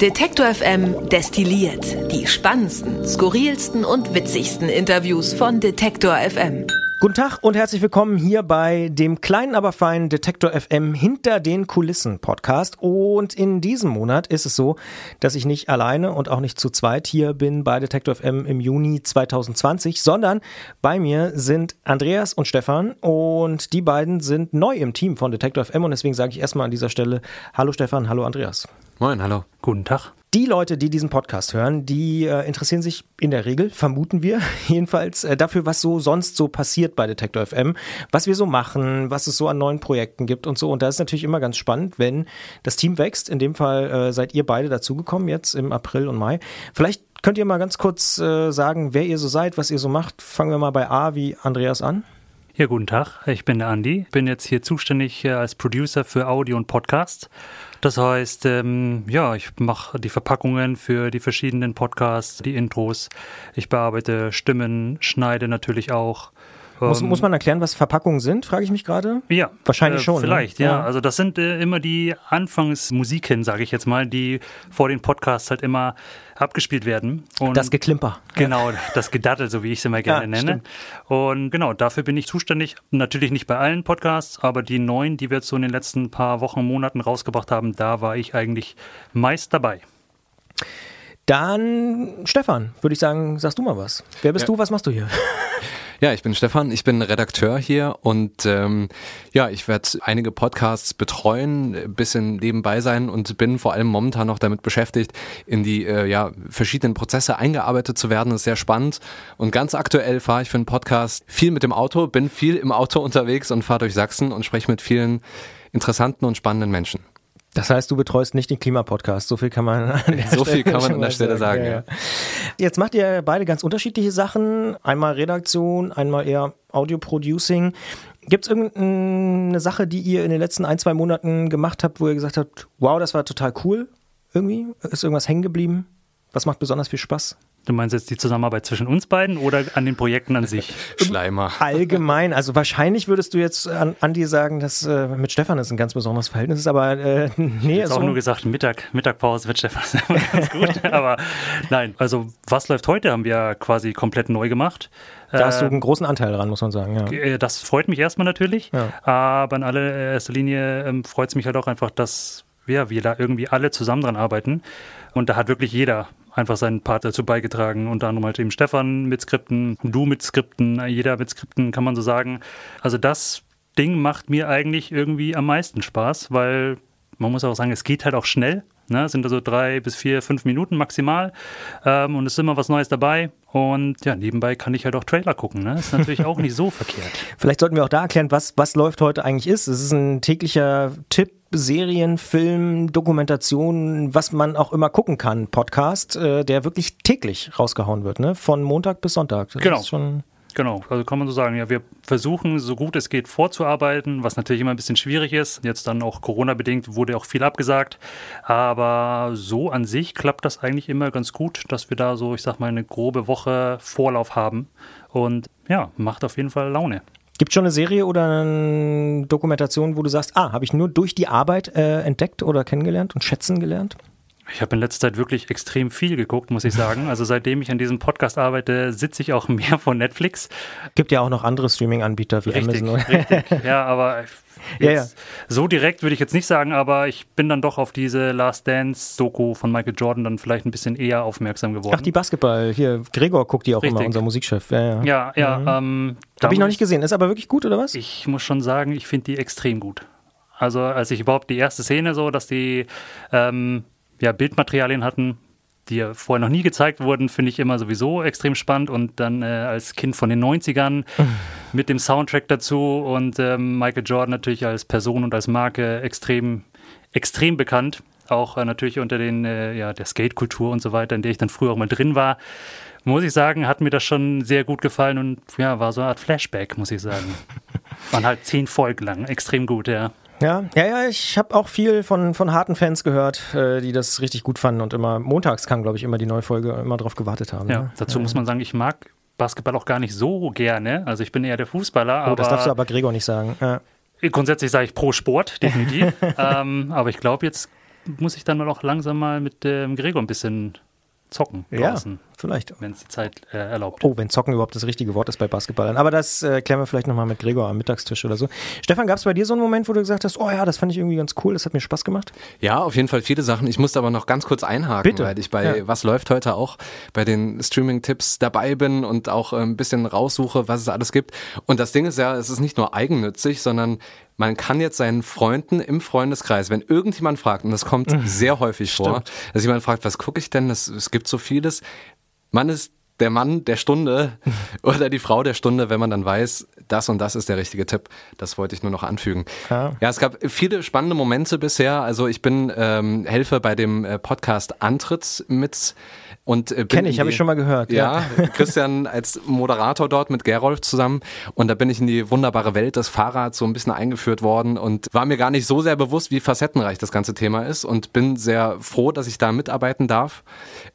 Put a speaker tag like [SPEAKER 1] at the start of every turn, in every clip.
[SPEAKER 1] Detektor FM destilliert die spannendsten, skurrilsten und witzigsten Interviews von Detektor FM.
[SPEAKER 2] Guten Tag und herzlich willkommen hier bei dem kleinen, aber feinen Detektor FM hinter den Kulissen Podcast. Und in diesem Monat ist es so, dass ich nicht alleine und auch nicht zu zweit hier bin bei Detektor FM im Juni 2020, sondern bei mir sind Andreas und Stefan und die beiden sind neu im Team von Detektor FM und deswegen sage ich erstmal an dieser Stelle Hallo Stefan, hallo Andreas.
[SPEAKER 3] Moin, hallo.
[SPEAKER 4] Guten Tag.
[SPEAKER 2] Die Leute, die diesen Podcast hören, die äh, interessieren sich in der Regel, vermuten wir jedenfalls, äh, dafür, was so sonst so passiert bei Detektor FM, was wir so machen, was es so an neuen Projekten gibt und so. Und da ist natürlich immer ganz spannend, wenn das Team wächst. In dem Fall äh, seid ihr beide dazugekommen jetzt im April und Mai. Vielleicht könnt ihr mal ganz kurz äh, sagen, wer ihr so seid, was ihr so macht. Fangen wir mal bei A wie Andreas an.
[SPEAKER 4] Ja, guten Tag. Ich bin der Andi. Bin jetzt hier zuständig äh, als Producer für Audio und Podcast. Das heißt, ähm, ja, ich mache die Verpackungen für die verschiedenen Podcasts, die Intros. Ich bearbeite Stimmen, schneide natürlich auch.
[SPEAKER 2] Muss, muss man erklären, was Verpackungen sind, frage ich mich gerade?
[SPEAKER 4] Ja.
[SPEAKER 2] Wahrscheinlich
[SPEAKER 4] äh,
[SPEAKER 2] schon.
[SPEAKER 4] Vielleicht,
[SPEAKER 2] ne?
[SPEAKER 4] ja. Also das sind äh, immer die Anfangsmusiken, sage ich jetzt mal, die vor den Podcasts halt immer abgespielt werden.
[SPEAKER 2] Und das Geklimper.
[SPEAKER 4] Genau, das Gedattel, so wie ich es immer gerne ja, nenne. Stimmt. Und genau, dafür bin ich zuständig. Natürlich nicht bei allen Podcasts, aber die neuen, die wir jetzt so in den letzten paar Wochen, Monaten rausgebracht haben, da war ich eigentlich meist dabei.
[SPEAKER 2] Dann, Stefan, würde ich sagen, sagst du mal was. Wer bist ja. du, was machst du hier?
[SPEAKER 3] Ja, ich bin Stefan, ich bin Redakteur hier und ähm, ja, ich werde einige Podcasts betreuen, bisschen nebenbei sein und bin vor allem momentan noch damit beschäftigt, in die äh, ja, verschiedenen Prozesse eingearbeitet zu werden. Das ist sehr spannend und ganz aktuell fahre ich für einen Podcast viel mit dem Auto, bin viel im Auto unterwegs und fahre durch Sachsen und spreche mit vielen interessanten und spannenden Menschen.
[SPEAKER 2] Das heißt, du betreust nicht den Klimapodcast. So viel kann man an der
[SPEAKER 3] so
[SPEAKER 2] Stelle
[SPEAKER 3] viel kann man an der Stelle sagen. sagen ja.
[SPEAKER 2] Jetzt macht ihr beide ganz unterschiedliche Sachen. Einmal Redaktion, einmal eher Audio-Producing. Gibt es irgendeine Sache, die ihr in den letzten ein, zwei Monaten gemacht habt, wo ihr gesagt habt, wow, das war total cool? Irgendwie? Ist irgendwas hängen geblieben? Was macht besonders viel Spaß?
[SPEAKER 4] Du meinst jetzt die Zusammenarbeit zwischen uns beiden oder an den Projekten an sich?
[SPEAKER 3] Schleimer.
[SPEAKER 2] Allgemein. Also wahrscheinlich würdest du jetzt an Andi sagen, dass äh, mit Stefan es ein ganz besonderes Verhältnis ist, aber äh, nee.
[SPEAKER 4] Ich habe so auch nur gesagt, Mittag, Mittagpause mit Stefan ist immer ganz gut. aber nein, also was läuft heute, haben wir quasi komplett neu gemacht.
[SPEAKER 2] Da hast du einen großen Anteil dran, muss man sagen. Ja.
[SPEAKER 4] Äh, das freut mich erstmal natürlich, ja. aber in allererster Linie ähm, freut es mich halt auch einfach, dass ja, wir da irgendwie alle zusammen dran arbeiten. Und da hat wirklich jeder einfach seinen Part dazu beigetragen. Unter anderem halt eben Stefan mit Skripten, du mit Skripten, jeder mit Skripten, kann man so sagen. Also das Ding macht mir eigentlich irgendwie am meisten Spaß, weil man muss auch sagen, es geht halt auch schnell. Ne? Es sind also drei bis vier, fünf Minuten maximal. Ähm, und es ist immer was Neues dabei. Und ja, nebenbei kann ich halt auch Trailer gucken. Ne? Ist natürlich auch nicht so verkehrt.
[SPEAKER 2] Vielleicht sollten wir auch da erklären, was, was läuft heute eigentlich ist. Es ist ein täglicher Tipp Serien, Film, Dokumentation, was man auch immer gucken kann, Podcast, äh, der wirklich täglich rausgehauen wird, ne? Von Montag bis Sonntag.
[SPEAKER 4] Das genau. Genau, also kann man so sagen, ja, wir versuchen so gut es geht vorzuarbeiten, was natürlich immer ein bisschen schwierig ist. Jetzt dann auch Corona-bedingt wurde auch viel abgesagt. Aber so an sich klappt das eigentlich immer ganz gut, dass wir da so, ich sag mal, eine grobe Woche Vorlauf haben. Und ja, macht auf jeden Fall Laune.
[SPEAKER 2] Gibt es schon eine Serie oder eine Dokumentation, wo du sagst, ah, habe ich nur durch die Arbeit äh, entdeckt oder kennengelernt und schätzen gelernt?
[SPEAKER 4] Ich habe in letzter Zeit wirklich extrem viel geguckt, muss ich sagen. Also seitdem ich an diesem Podcast arbeite, sitze ich auch mehr von Netflix.
[SPEAKER 2] Gibt ja auch noch andere Streaming-Anbieter wie
[SPEAKER 4] richtig,
[SPEAKER 2] Amazon.
[SPEAKER 4] Richtig, ja, aber ja, ja. so direkt würde ich jetzt nicht sagen, aber ich bin dann doch auf diese Last Dance-Doku von Michael Jordan dann vielleicht ein bisschen eher aufmerksam geworden.
[SPEAKER 2] Ach, die Basketball, hier, Gregor guckt die auch richtig. immer, unser Musikchef. Ja,
[SPEAKER 4] ja, ja. ja mhm. ähm,
[SPEAKER 2] Habe ich noch nicht gesehen. Ist aber wirklich gut, oder was?
[SPEAKER 4] Ich muss schon sagen, ich finde die extrem gut. Also als ich überhaupt die erste Szene so, dass die ähm, ja, Bildmaterialien hatten, die ja vorher noch nie gezeigt wurden, finde ich immer sowieso extrem spannend. Und dann äh, als Kind von den 90ern mit dem Soundtrack dazu und ähm, Michael Jordan natürlich als Person und als Marke extrem, extrem bekannt. Auch äh, natürlich unter den, äh, ja, der Skate-Kultur und so weiter, in der ich dann früher auch mal drin war. Muss ich sagen, hat mir das schon sehr gut gefallen und ja, war so eine Art Flashback, muss ich sagen. Waren halt zehn Folgen lang, extrem gut, ja.
[SPEAKER 2] Ja, ja, ja, ich habe auch viel von, von harten Fans gehört, äh, die das richtig gut fanden und immer montags kam, glaube ich, immer die neue Folge, immer drauf gewartet haben.
[SPEAKER 4] Ja, ne? dazu ja. muss man sagen, ich mag Basketball auch gar nicht so gerne. Also ich bin eher der Fußballer.
[SPEAKER 2] Oh, aber das darfst du aber Gregor nicht sagen. Ja.
[SPEAKER 4] Grundsätzlich sage ich pro Sport, definitiv. ähm, aber ich glaube jetzt muss ich dann mal auch langsam mal mit dem ähm, Gregor ein bisschen zocken
[SPEAKER 2] draußen. Ja, vielleicht.
[SPEAKER 4] Wenn es die Zeit äh, erlaubt.
[SPEAKER 2] Oh, wenn zocken überhaupt das richtige Wort ist bei Basketballern. Aber das äh, klären wir vielleicht nochmal mit Gregor am Mittagstisch oder so. Stefan, gab es bei dir so einen Moment, wo du gesagt hast, oh ja, das fand ich irgendwie ganz cool, das hat mir Spaß gemacht?
[SPEAKER 3] Ja, auf jeden Fall viele Sachen. Ich musste aber noch ganz kurz einhaken,
[SPEAKER 2] Bitte.
[SPEAKER 3] weil ich bei ja. Was läuft heute auch bei den Streaming-Tipps dabei bin und auch äh, ein bisschen raussuche, was es alles gibt. Und das Ding ist ja, es ist nicht nur eigennützig, sondern man kann jetzt seinen Freunden im Freundeskreis, wenn irgendjemand fragt, und das kommt mhm. sehr häufig Stimmt. vor, dass jemand fragt, was gucke ich denn? Das, es gibt so vieles. Man ist der Mann der Stunde oder die Frau der Stunde, wenn man dann weiß, das und das ist der richtige Tipp. Das wollte ich nur noch anfügen. Ja, ja es gab viele spannende Momente bisher. Also ich bin ähm, Helfer bei dem äh, Podcast Antritts mit und
[SPEAKER 2] äh, Kenne ich, habe ich schon mal gehört.
[SPEAKER 3] Ja, ja. Christian als Moderator dort mit Gerolf zusammen. Und da bin ich in die wunderbare Welt des Fahrrads so ein bisschen eingeführt worden und war mir gar nicht so sehr bewusst, wie facettenreich das ganze Thema ist und bin sehr froh, dass ich da mitarbeiten darf.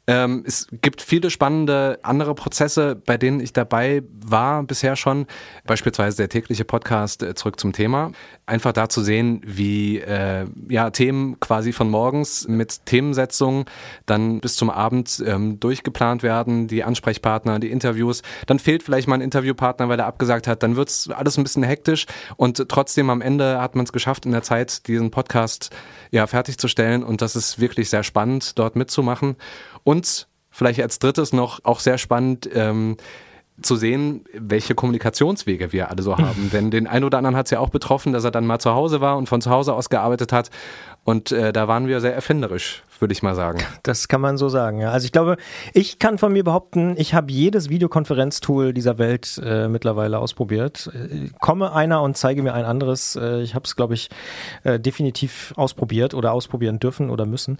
[SPEAKER 3] Ähm, es gibt viele spannende andere Prozesse, bei denen ich dabei war bisher schon. Beispielsweise der tägliche Podcast äh, Zurück zum Thema. Einfach da zu sehen, wie äh, ja, Themen quasi von morgens mit Themensetzung dann bis zum Abend ähm, durchgeplant werden, die Ansprechpartner, die Interviews. Dann fehlt vielleicht mal ein Interviewpartner, weil er abgesagt hat. Dann wird es alles ein bisschen hektisch und trotzdem am Ende hat man es geschafft, in der Zeit diesen Podcast ja fertigzustellen und das ist wirklich sehr spannend, dort mitzumachen. Und vielleicht als drittes noch auch sehr spannend, ähm, zu sehen, welche Kommunikationswege wir alle so haben. Denn den einen oder anderen hat es ja auch betroffen, dass er dann mal zu Hause war und von zu Hause aus gearbeitet hat. Und äh, da waren wir sehr erfinderisch würde ich mal sagen.
[SPEAKER 2] Das kann man so sagen, ja. Also ich glaube, ich kann von mir behaupten, ich habe jedes Videokonferenztool dieser Welt äh, mittlerweile ausprobiert. Äh, komme einer und zeige mir ein anderes. Äh, ich habe es, glaube ich, äh, definitiv ausprobiert oder ausprobieren dürfen oder müssen.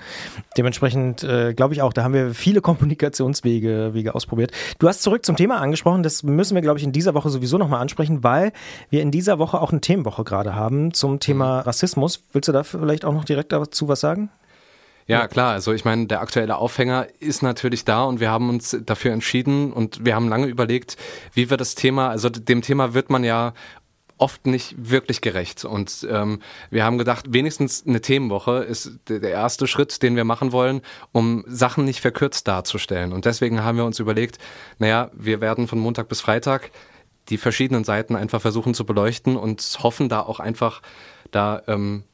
[SPEAKER 2] Dementsprechend äh, glaube ich auch, da haben wir viele Kommunikationswege Wege ausprobiert. Du hast zurück zum Thema angesprochen. Das müssen wir, glaube ich, in dieser Woche sowieso nochmal ansprechen, weil wir in dieser Woche auch eine Themenwoche gerade haben zum Thema mhm. Rassismus. Willst du da vielleicht auch noch direkt dazu was sagen?
[SPEAKER 3] Ja, klar. Also ich meine, der aktuelle Aufhänger ist natürlich da und wir haben uns dafür entschieden und wir haben lange überlegt, wie wir das Thema, also dem Thema wird man ja oft nicht wirklich gerecht. Und ähm, wir haben gedacht, wenigstens eine Themenwoche ist der erste Schritt, den wir machen wollen, um Sachen nicht verkürzt darzustellen. Und deswegen haben wir uns überlegt, naja, wir werden von Montag bis Freitag die verschiedenen Seiten einfach versuchen zu beleuchten und hoffen da auch einfach da ähm,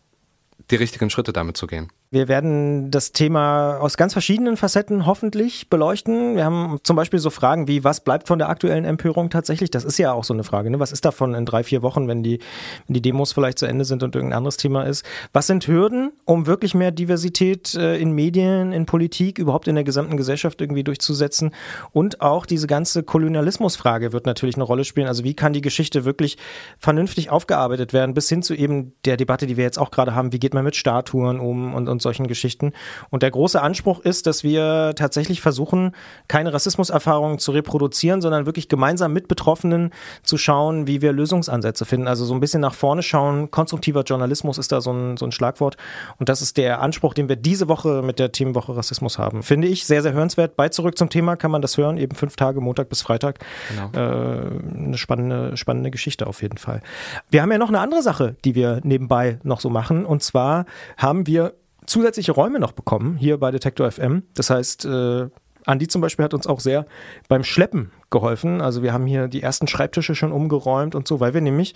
[SPEAKER 3] die richtigen Schritte damit zu gehen.
[SPEAKER 2] Wir werden das Thema aus ganz verschiedenen Facetten hoffentlich beleuchten. Wir haben zum Beispiel so Fragen wie, was bleibt von der aktuellen Empörung tatsächlich? Das ist ja auch so eine Frage. Ne? Was ist davon in drei, vier Wochen, wenn die, wenn die Demos vielleicht zu Ende sind und irgendein anderes Thema ist? Was sind Hürden, um wirklich mehr Diversität äh, in Medien, in Politik, überhaupt in der gesamten Gesellschaft irgendwie durchzusetzen? Und auch diese ganze Kolonialismusfrage wird natürlich eine Rolle spielen. Also wie kann die Geschichte wirklich vernünftig aufgearbeitet werden, bis hin zu eben der Debatte, die wir jetzt auch gerade haben, wie geht man mit Statuen um und, und und solchen Geschichten. Und der große Anspruch ist, dass wir tatsächlich versuchen, keine Rassismuserfahrungen zu reproduzieren, sondern wirklich gemeinsam mit Betroffenen zu schauen, wie wir Lösungsansätze finden. Also so ein bisschen nach vorne schauen. Konstruktiver Journalismus ist da so ein, so ein Schlagwort. Und das ist der Anspruch, den wir diese Woche mit der Themenwoche Rassismus haben. Finde ich sehr, sehr hörenswert. Bei Zurück zum Thema kann man das hören, eben fünf Tage, Montag bis Freitag. Genau. Äh, eine spannende, spannende Geschichte auf jeden Fall. Wir haben ja noch eine andere Sache, die wir nebenbei noch so machen. Und zwar haben wir zusätzliche Räume noch bekommen hier bei Detektor FM. Das heißt, äh, Andi zum Beispiel hat uns auch sehr beim Schleppen geholfen. Also wir haben hier die ersten Schreibtische schon umgeräumt und so, weil wir nämlich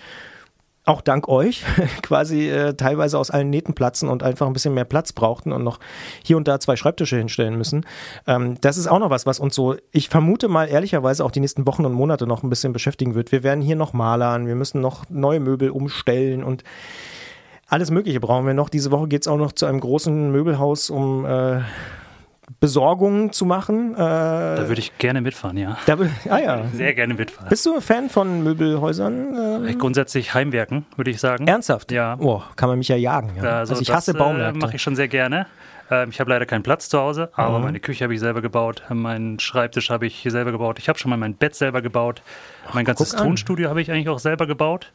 [SPEAKER 2] auch dank euch quasi äh, teilweise aus allen Nähten platzen und einfach ein bisschen mehr Platz brauchten und noch hier und da zwei Schreibtische hinstellen müssen. Ähm, das ist auch noch was, was uns so, ich vermute mal ehrlicherweise auch die nächsten Wochen und Monate noch ein bisschen beschäftigen wird. Wir werden hier noch malern, wir müssen noch neue Möbel umstellen und alles Mögliche brauchen wir noch. Diese Woche geht es auch noch zu einem großen Möbelhaus, um äh, Besorgungen zu machen. Äh,
[SPEAKER 4] da würde ich gerne mitfahren, ja.
[SPEAKER 2] Da, ah ja.
[SPEAKER 4] Sehr gerne mitfahren.
[SPEAKER 2] Bist du Fan von Möbelhäusern?
[SPEAKER 4] Ähm? Grundsätzlich Heimwerken, würde ich sagen.
[SPEAKER 2] Ernsthaft?
[SPEAKER 4] Ja.
[SPEAKER 2] Oh, kann man mich ja jagen. Ja.
[SPEAKER 4] Also, also, ich hasse Baumärkte. Äh, mache ich schon sehr gerne. Ähm, ich habe leider keinen Platz zu Hause, aber mhm. meine Küche habe ich selber gebaut, meinen Schreibtisch habe ich selber gebaut. Ich habe schon mal mein Bett selber gebaut. Mein ganzes Tonstudio habe ich eigentlich auch selber gebaut.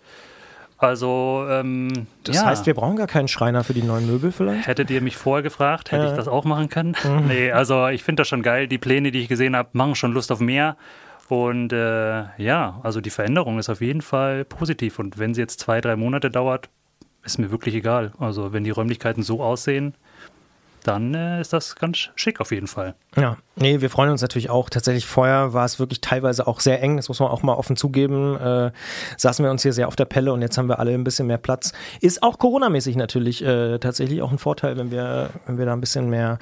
[SPEAKER 4] Also, ähm,
[SPEAKER 2] das ja. heißt, wir brauchen gar keinen Schreiner für die neuen Möbel vielleicht?
[SPEAKER 4] Hättet ihr mich vorher gefragt, hätte ja. ich das auch machen können. Mhm. Nee, also ich finde das schon geil. Die Pläne, die ich gesehen habe, machen schon Lust auf mehr. Und äh, ja, also die Veränderung ist auf jeden Fall positiv. Und wenn sie jetzt zwei, drei Monate dauert, ist mir wirklich egal. Also wenn die Räumlichkeiten so aussehen, dann äh, ist das ganz schick auf jeden Fall.
[SPEAKER 2] Ja, nee, wir freuen uns natürlich auch. Tatsächlich vorher war es wirklich teilweise auch sehr eng, das muss man auch mal offen zugeben. Äh, saßen wir uns hier sehr auf der Pelle und jetzt haben wir alle ein bisschen mehr Platz. Ist auch Corona-mäßig natürlich äh, tatsächlich auch ein Vorteil, wenn wir, wenn wir da ein bisschen mehr,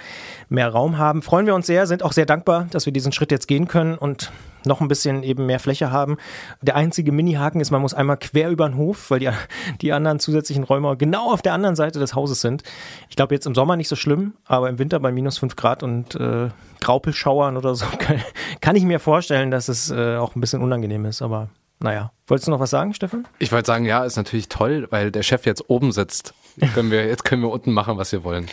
[SPEAKER 2] mehr Raum haben. Freuen wir uns sehr, sind auch sehr dankbar, dass wir diesen Schritt jetzt gehen können und noch ein bisschen eben mehr Fläche haben. Der einzige Mini-Haken ist, man muss einmal quer über den Hof, weil die, die anderen zusätzlichen Räume genau auf der anderen Seite des Hauses sind. Ich glaube, jetzt im Sommer nicht so schlimm, aber im Winter bei minus fünf Grad und äh, Graupelschauern oder so kann, kann, ich mir vorstellen, dass es äh, auch ein bisschen unangenehm ist, aber naja. Wolltest du noch was sagen, Stefan?
[SPEAKER 3] Ich wollte sagen, ja, ist natürlich toll, weil der Chef jetzt oben sitzt. Jetzt können wir, jetzt können wir unten machen, was wir wollen.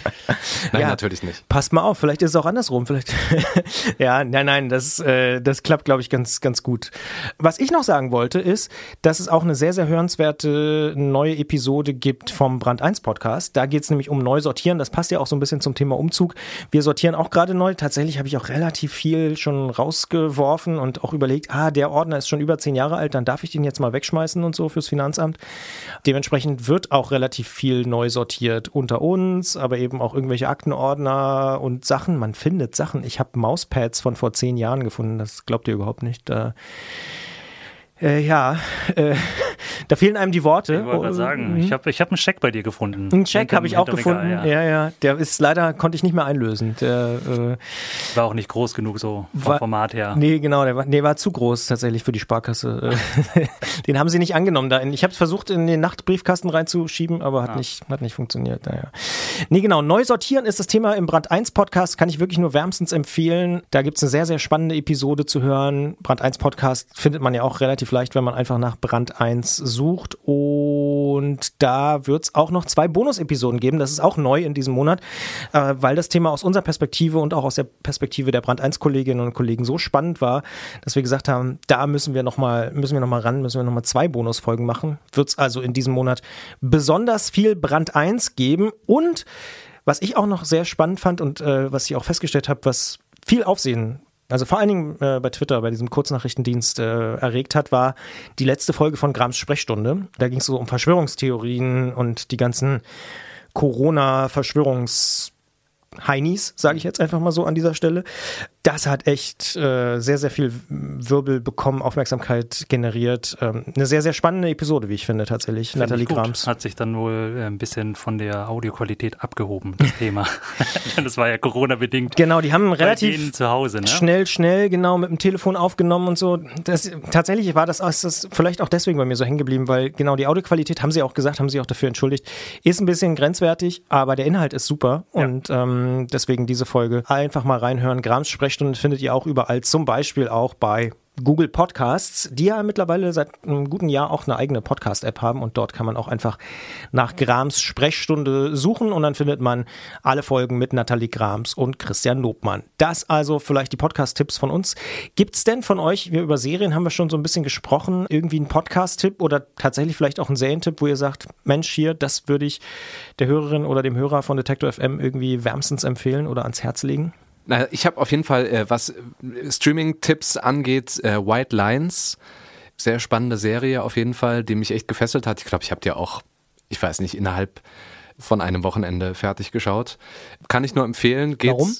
[SPEAKER 3] Nein, ja, natürlich nicht.
[SPEAKER 2] Passt mal auf, vielleicht ist es auch andersrum. Vielleicht. ja, nein, nein, das, äh, das klappt, glaube ich, ganz, ganz gut. Was ich noch sagen wollte, ist, dass es auch eine sehr, sehr hörenswerte neue Episode gibt vom Brand 1 Podcast. Da geht es nämlich um Neusortieren. Das passt ja auch so ein bisschen zum Thema Umzug. Wir sortieren auch gerade neu. Tatsächlich habe ich auch relativ viel schon rausgeworfen und auch überlegt, ah, der Ordner ist schon über zehn Jahre alt, dann darf ich den jetzt mal wegschmeißen und so fürs Finanzamt. Dementsprechend wird auch relativ viel neu sortiert unter uns, aber eben auch irgendwelche Aktenordner und Sachen. Man findet Sachen. Ich habe Mauspads von vor zehn Jahren gefunden. Das glaubt ihr überhaupt nicht. Da äh, ja, äh, da fehlen einem die Worte.
[SPEAKER 4] Ich wollte sagen, mhm. ich habe ich hab einen Scheck bei dir gefunden.
[SPEAKER 2] Einen Scheck habe ich auch gefunden. Regal, ja. ja. ja, Der ist leider, konnte ich nicht mehr einlösen. Der
[SPEAKER 4] äh, war auch nicht groß genug so vom war, Format her.
[SPEAKER 2] Nee, genau, der war, nee, war zu groß tatsächlich für die Sparkasse. den haben sie nicht angenommen. Da ich habe es versucht, in den Nachtbriefkasten reinzuschieben, aber hat, ah. nicht, hat nicht funktioniert. Naja. Nee, genau. Neu sortieren ist das Thema im Brand 1 Podcast. Kann ich wirklich nur wärmstens empfehlen. Da gibt es eine sehr, sehr spannende Episode zu hören. Brand 1 Podcast findet man ja auch relativ leicht, wenn man einfach nach Brand 1 sucht. Und da wird es auch noch zwei Bonus-Episoden geben. Das ist auch neu in diesem Monat, äh, weil das Thema aus unserer Perspektive und auch aus der Perspektive der Brand 1 Kolleginnen und Kollegen so spannend war, dass wir gesagt haben, da müssen wir nochmal, müssen ran, müssen wir nochmal zwei Bonusfolgen machen. Wird es also in diesem Monat besonders viel Brand 1 geben und was ich auch noch sehr spannend fand und äh, was ich auch festgestellt habe, was viel Aufsehen also vor allen Dingen äh, bei Twitter, bei diesem Kurznachrichtendienst äh, erregt hat, war die letzte Folge von Grams Sprechstunde. Da ging es so um Verschwörungstheorien und die ganzen Corona-Verschwörungs- Heinis, sage ich jetzt einfach mal so an dieser Stelle. Das hat echt äh, sehr, sehr viel Wirbel bekommen, Aufmerksamkeit generiert. Ähm, eine sehr, sehr spannende Episode, wie ich finde, tatsächlich.
[SPEAKER 4] Find Nathalie Grams. Hat sich dann wohl äh, ein bisschen von der Audioqualität abgehoben, das Thema. das war ja Corona-bedingt.
[SPEAKER 2] Genau, die haben relativ zu Hause, ne? schnell, schnell, genau, mit dem Telefon aufgenommen und so. Das, tatsächlich war das, das vielleicht auch deswegen bei mir so hängen geblieben, weil genau die Audioqualität, haben sie auch gesagt, haben sie auch dafür entschuldigt, ist ein bisschen grenzwertig, aber der Inhalt ist super. Ja. Und ähm, deswegen diese Folge einfach mal reinhören. Grams Sprech Sprechstunde findet ihr auch überall, zum Beispiel auch bei Google Podcasts, die ja mittlerweile seit einem guten Jahr auch eine eigene Podcast-App haben und dort kann man auch einfach nach Grams Sprechstunde suchen und dann findet man alle Folgen mit Nathalie Grams und Christian Lobmann. Das also vielleicht die Podcast-Tipps von uns. Gibt es denn von euch, wir über Serien haben wir schon so ein bisschen gesprochen, irgendwie einen Podcast-Tipp oder tatsächlich vielleicht auch einen Serientipp, wo ihr sagt, Mensch, hier, das würde ich der Hörerin oder dem Hörer von Detector FM irgendwie wärmstens empfehlen oder ans Herz legen?
[SPEAKER 3] Na, ich habe auf jeden Fall, äh, was äh, Streaming-Tipps angeht, äh, White Lines. Sehr spannende Serie auf jeden Fall, die mich echt gefesselt hat. Ich glaube, ich habe die auch, ich weiß nicht, innerhalb von einem Wochenende fertig geschaut. Kann ich nur empfehlen.
[SPEAKER 2] Geht's, Warum?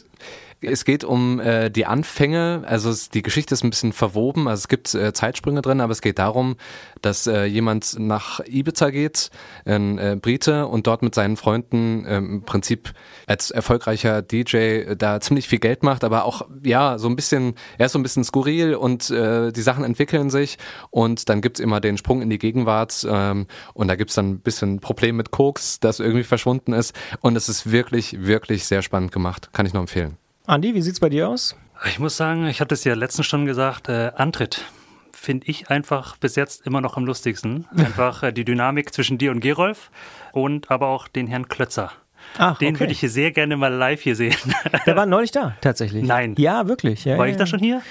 [SPEAKER 3] Es geht um äh, die Anfänge, also es, die Geschichte ist ein bisschen verwoben, also es gibt äh, Zeitsprünge drin, aber es geht darum, dass äh, jemand nach Ibiza geht, ein äh, Brite, und dort mit seinen Freunden äh, im Prinzip als erfolgreicher DJ äh, da ziemlich viel Geld macht, aber auch, ja, so ein bisschen, er ist so ein bisschen skurril und äh, die Sachen entwickeln sich und dann gibt's immer den Sprung in die Gegenwart ähm, und da gibt's dann ein bisschen Problem mit Koks, das irgendwie verschwunden ist und es ist wirklich, wirklich sehr spannend gemacht. Kann ich nur empfehlen.
[SPEAKER 2] Andi, wie sieht's bei dir aus?
[SPEAKER 4] Ich muss sagen, ich hatte es ja letztens schon gesagt, äh, Antritt finde ich einfach bis jetzt immer noch am lustigsten. Einfach äh, die Dynamik zwischen dir und Gerolf und aber auch den Herrn Klötzer. Ach, den okay. würde ich hier sehr gerne mal live hier sehen.
[SPEAKER 2] Der war neulich da, tatsächlich.
[SPEAKER 4] Nein.
[SPEAKER 2] Ja, wirklich. Ja,
[SPEAKER 4] war
[SPEAKER 2] ja,
[SPEAKER 4] ich da schon hier?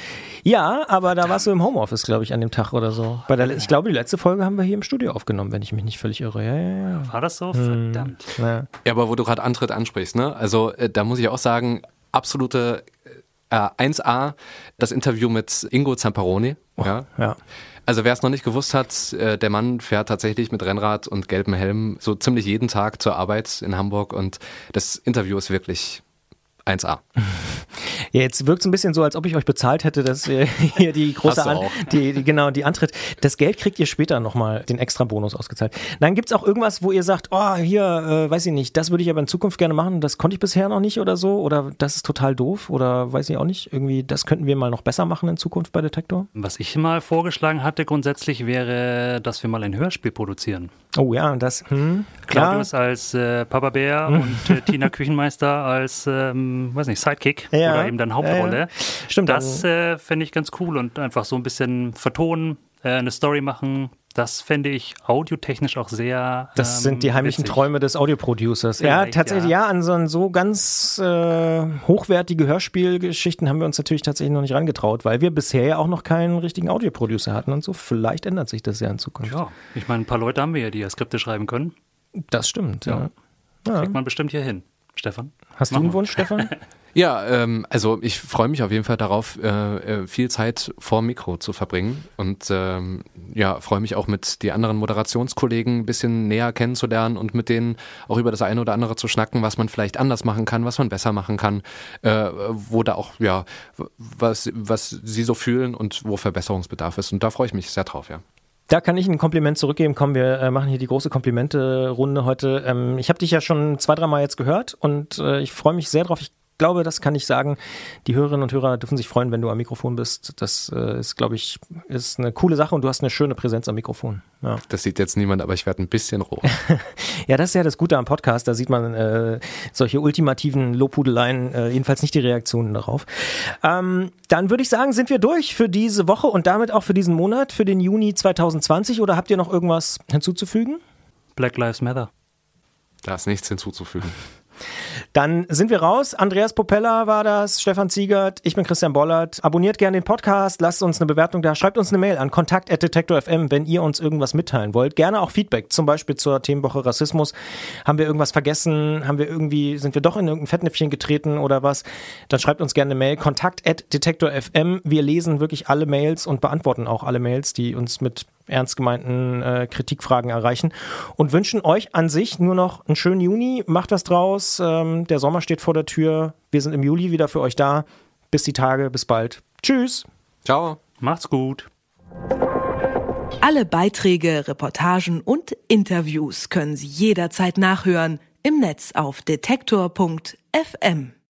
[SPEAKER 2] Ja, aber da warst du im Homeoffice, glaube ich, an dem Tag oder so. Bei der, ich glaube, die letzte Folge haben wir hier im Studio aufgenommen, wenn ich mich nicht völlig irre. Ja, ja,
[SPEAKER 4] ja. War das so? Hm. Verdammt.
[SPEAKER 3] Ja. ja, aber wo du gerade Antritt ansprichst, ne? Also äh, da muss ich auch sagen, absolute äh, 1A, das Interview mit Ingo Zamparoni. Oh, ja. ja. Also wer es noch nicht gewusst hat, äh, der Mann fährt tatsächlich mit Rennrad und gelbem Helm so ziemlich jeden Tag zur Arbeit in Hamburg und das Interview ist wirklich 1A.
[SPEAKER 2] Ja, jetzt wirkt es ein bisschen so, als ob ich euch bezahlt hätte, dass ihr hier die große, An die, die, genau, die Antritt. Das Geld kriegt ihr später nochmal den extra Bonus ausgezahlt. Nein, gibt's auch irgendwas, wo ihr sagt, oh, hier, äh, weiß ich nicht, das würde ich aber in Zukunft gerne machen, das konnte ich bisher noch nicht oder so, oder das ist total doof, oder weiß ich auch nicht, irgendwie, das könnten wir mal noch besser machen in Zukunft bei Detektor?
[SPEAKER 4] Was ich mal vorgeschlagen hatte grundsätzlich wäre, dass wir mal ein Hörspiel produzieren.
[SPEAKER 2] Oh ja, das, hm,
[SPEAKER 4] Claudius als äh, Papa Bär und äh, Tina Küchenmeister als, ähm, weiß nicht, Sidekick ja. oder eben dann Hauptrolle. Ja,
[SPEAKER 2] Stimmt.
[SPEAKER 4] Das äh, fände ich ganz cool und einfach so ein bisschen vertonen, äh, eine Story machen. Das fände ich audiotechnisch auch sehr.
[SPEAKER 2] Das ähm, sind die heimlichen witzig. Träume des Audioproducers. Ja, tatsächlich, ja. ja, an so, so ganz äh, hochwertige Hörspielgeschichten haben wir uns natürlich tatsächlich noch nicht rangetraut, weil wir bisher ja auch noch keinen richtigen Audioproducer hatten und so. Vielleicht ändert sich das ja in Zukunft.
[SPEAKER 4] Ja, ich meine, ein paar Leute haben wir ja, die ja Skripte schreiben können.
[SPEAKER 2] Das stimmt, ja. ja.
[SPEAKER 4] Kriegt man bestimmt hier hin. Stefan?
[SPEAKER 2] Hast du einen Wunsch, Stefan?
[SPEAKER 3] Ja, ähm, also ich freue mich auf jeden Fall darauf, äh, äh, viel Zeit vor Mikro zu verbringen und ähm, ja, freue mich auch mit die anderen Moderationskollegen ein bisschen näher kennenzulernen und mit denen auch über das eine oder andere zu schnacken, was man vielleicht anders machen kann, was man besser machen kann, äh, wo da auch, ja, was, was sie so fühlen und wo Verbesserungsbedarf ist. Und da freue ich mich sehr drauf, ja.
[SPEAKER 2] Da kann ich ein Kompliment zurückgeben. Komm, wir äh, machen hier die große Komplimente-Runde heute. Ähm, ich habe dich ja schon zwei, dreimal jetzt gehört und äh, ich freue mich sehr drauf. Ich glaube, das kann ich sagen. Die Hörerinnen und Hörer dürfen sich freuen, wenn du am Mikrofon bist. Das äh, ist, glaube ich, ist eine coole Sache und du hast eine schöne Präsenz am Mikrofon.
[SPEAKER 3] Ja. Das sieht jetzt niemand, aber ich werde ein bisschen roh.
[SPEAKER 2] ja, das ist ja das Gute am Podcast. Da sieht man äh, solche ultimativen Lobhudeleien, äh, jedenfalls nicht die Reaktionen darauf. Ähm, dann würde ich sagen, sind wir durch für diese Woche und damit auch für diesen Monat, für den Juni 2020. Oder habt ihr noch irgendwas hinzuzufügen?
[SPEAKER 4] Black Lives Matter.
[SPEAKER 3] Da ist nichts hinzuzufügen.
[SPEAKER 2] Dann sind wir raus. Andreas Popella war das, Stefan Ziegert, ich bin Christian Bollert. Abonniert gerne den Podcast, lasst uns eine Bewertung da, schreibt uns eine Mail an kontakt.detektor.fm, wenn ihr uns irgendwas mitteilen wollt. Gerne auch Feedback, zum Beispiel zur Themenwoche Rassismus. Haben wir irgendwas vergessen? Haben wir irgendwie, sind wir doch in irgendein Fettnäpfchen getreten oder was? Dann schreibt uns gerne eine Mail, kontakt.detektor.fm. Wir lesen wirklich alle Mails und beantworten auch alle Mails, die uns mit ernst gemeinten äh, Kritikfragen erreichen und wünschen euch an sich nur noch einen schönen Juni. Macht was draus. Ähm, der Sommer steht vor der Tür. Wir sind im Juli wieder für euch da. Bis die Tage, bis bald. Tschüss.
[SPEAKER 3] Ciao.
[SPEAKER 4] Macht's gut.
[SPEAKER 1] Alle Beiträge, Reportagen und Interviews können Sie jederzeit nachhören im Netz auf detektor.fm.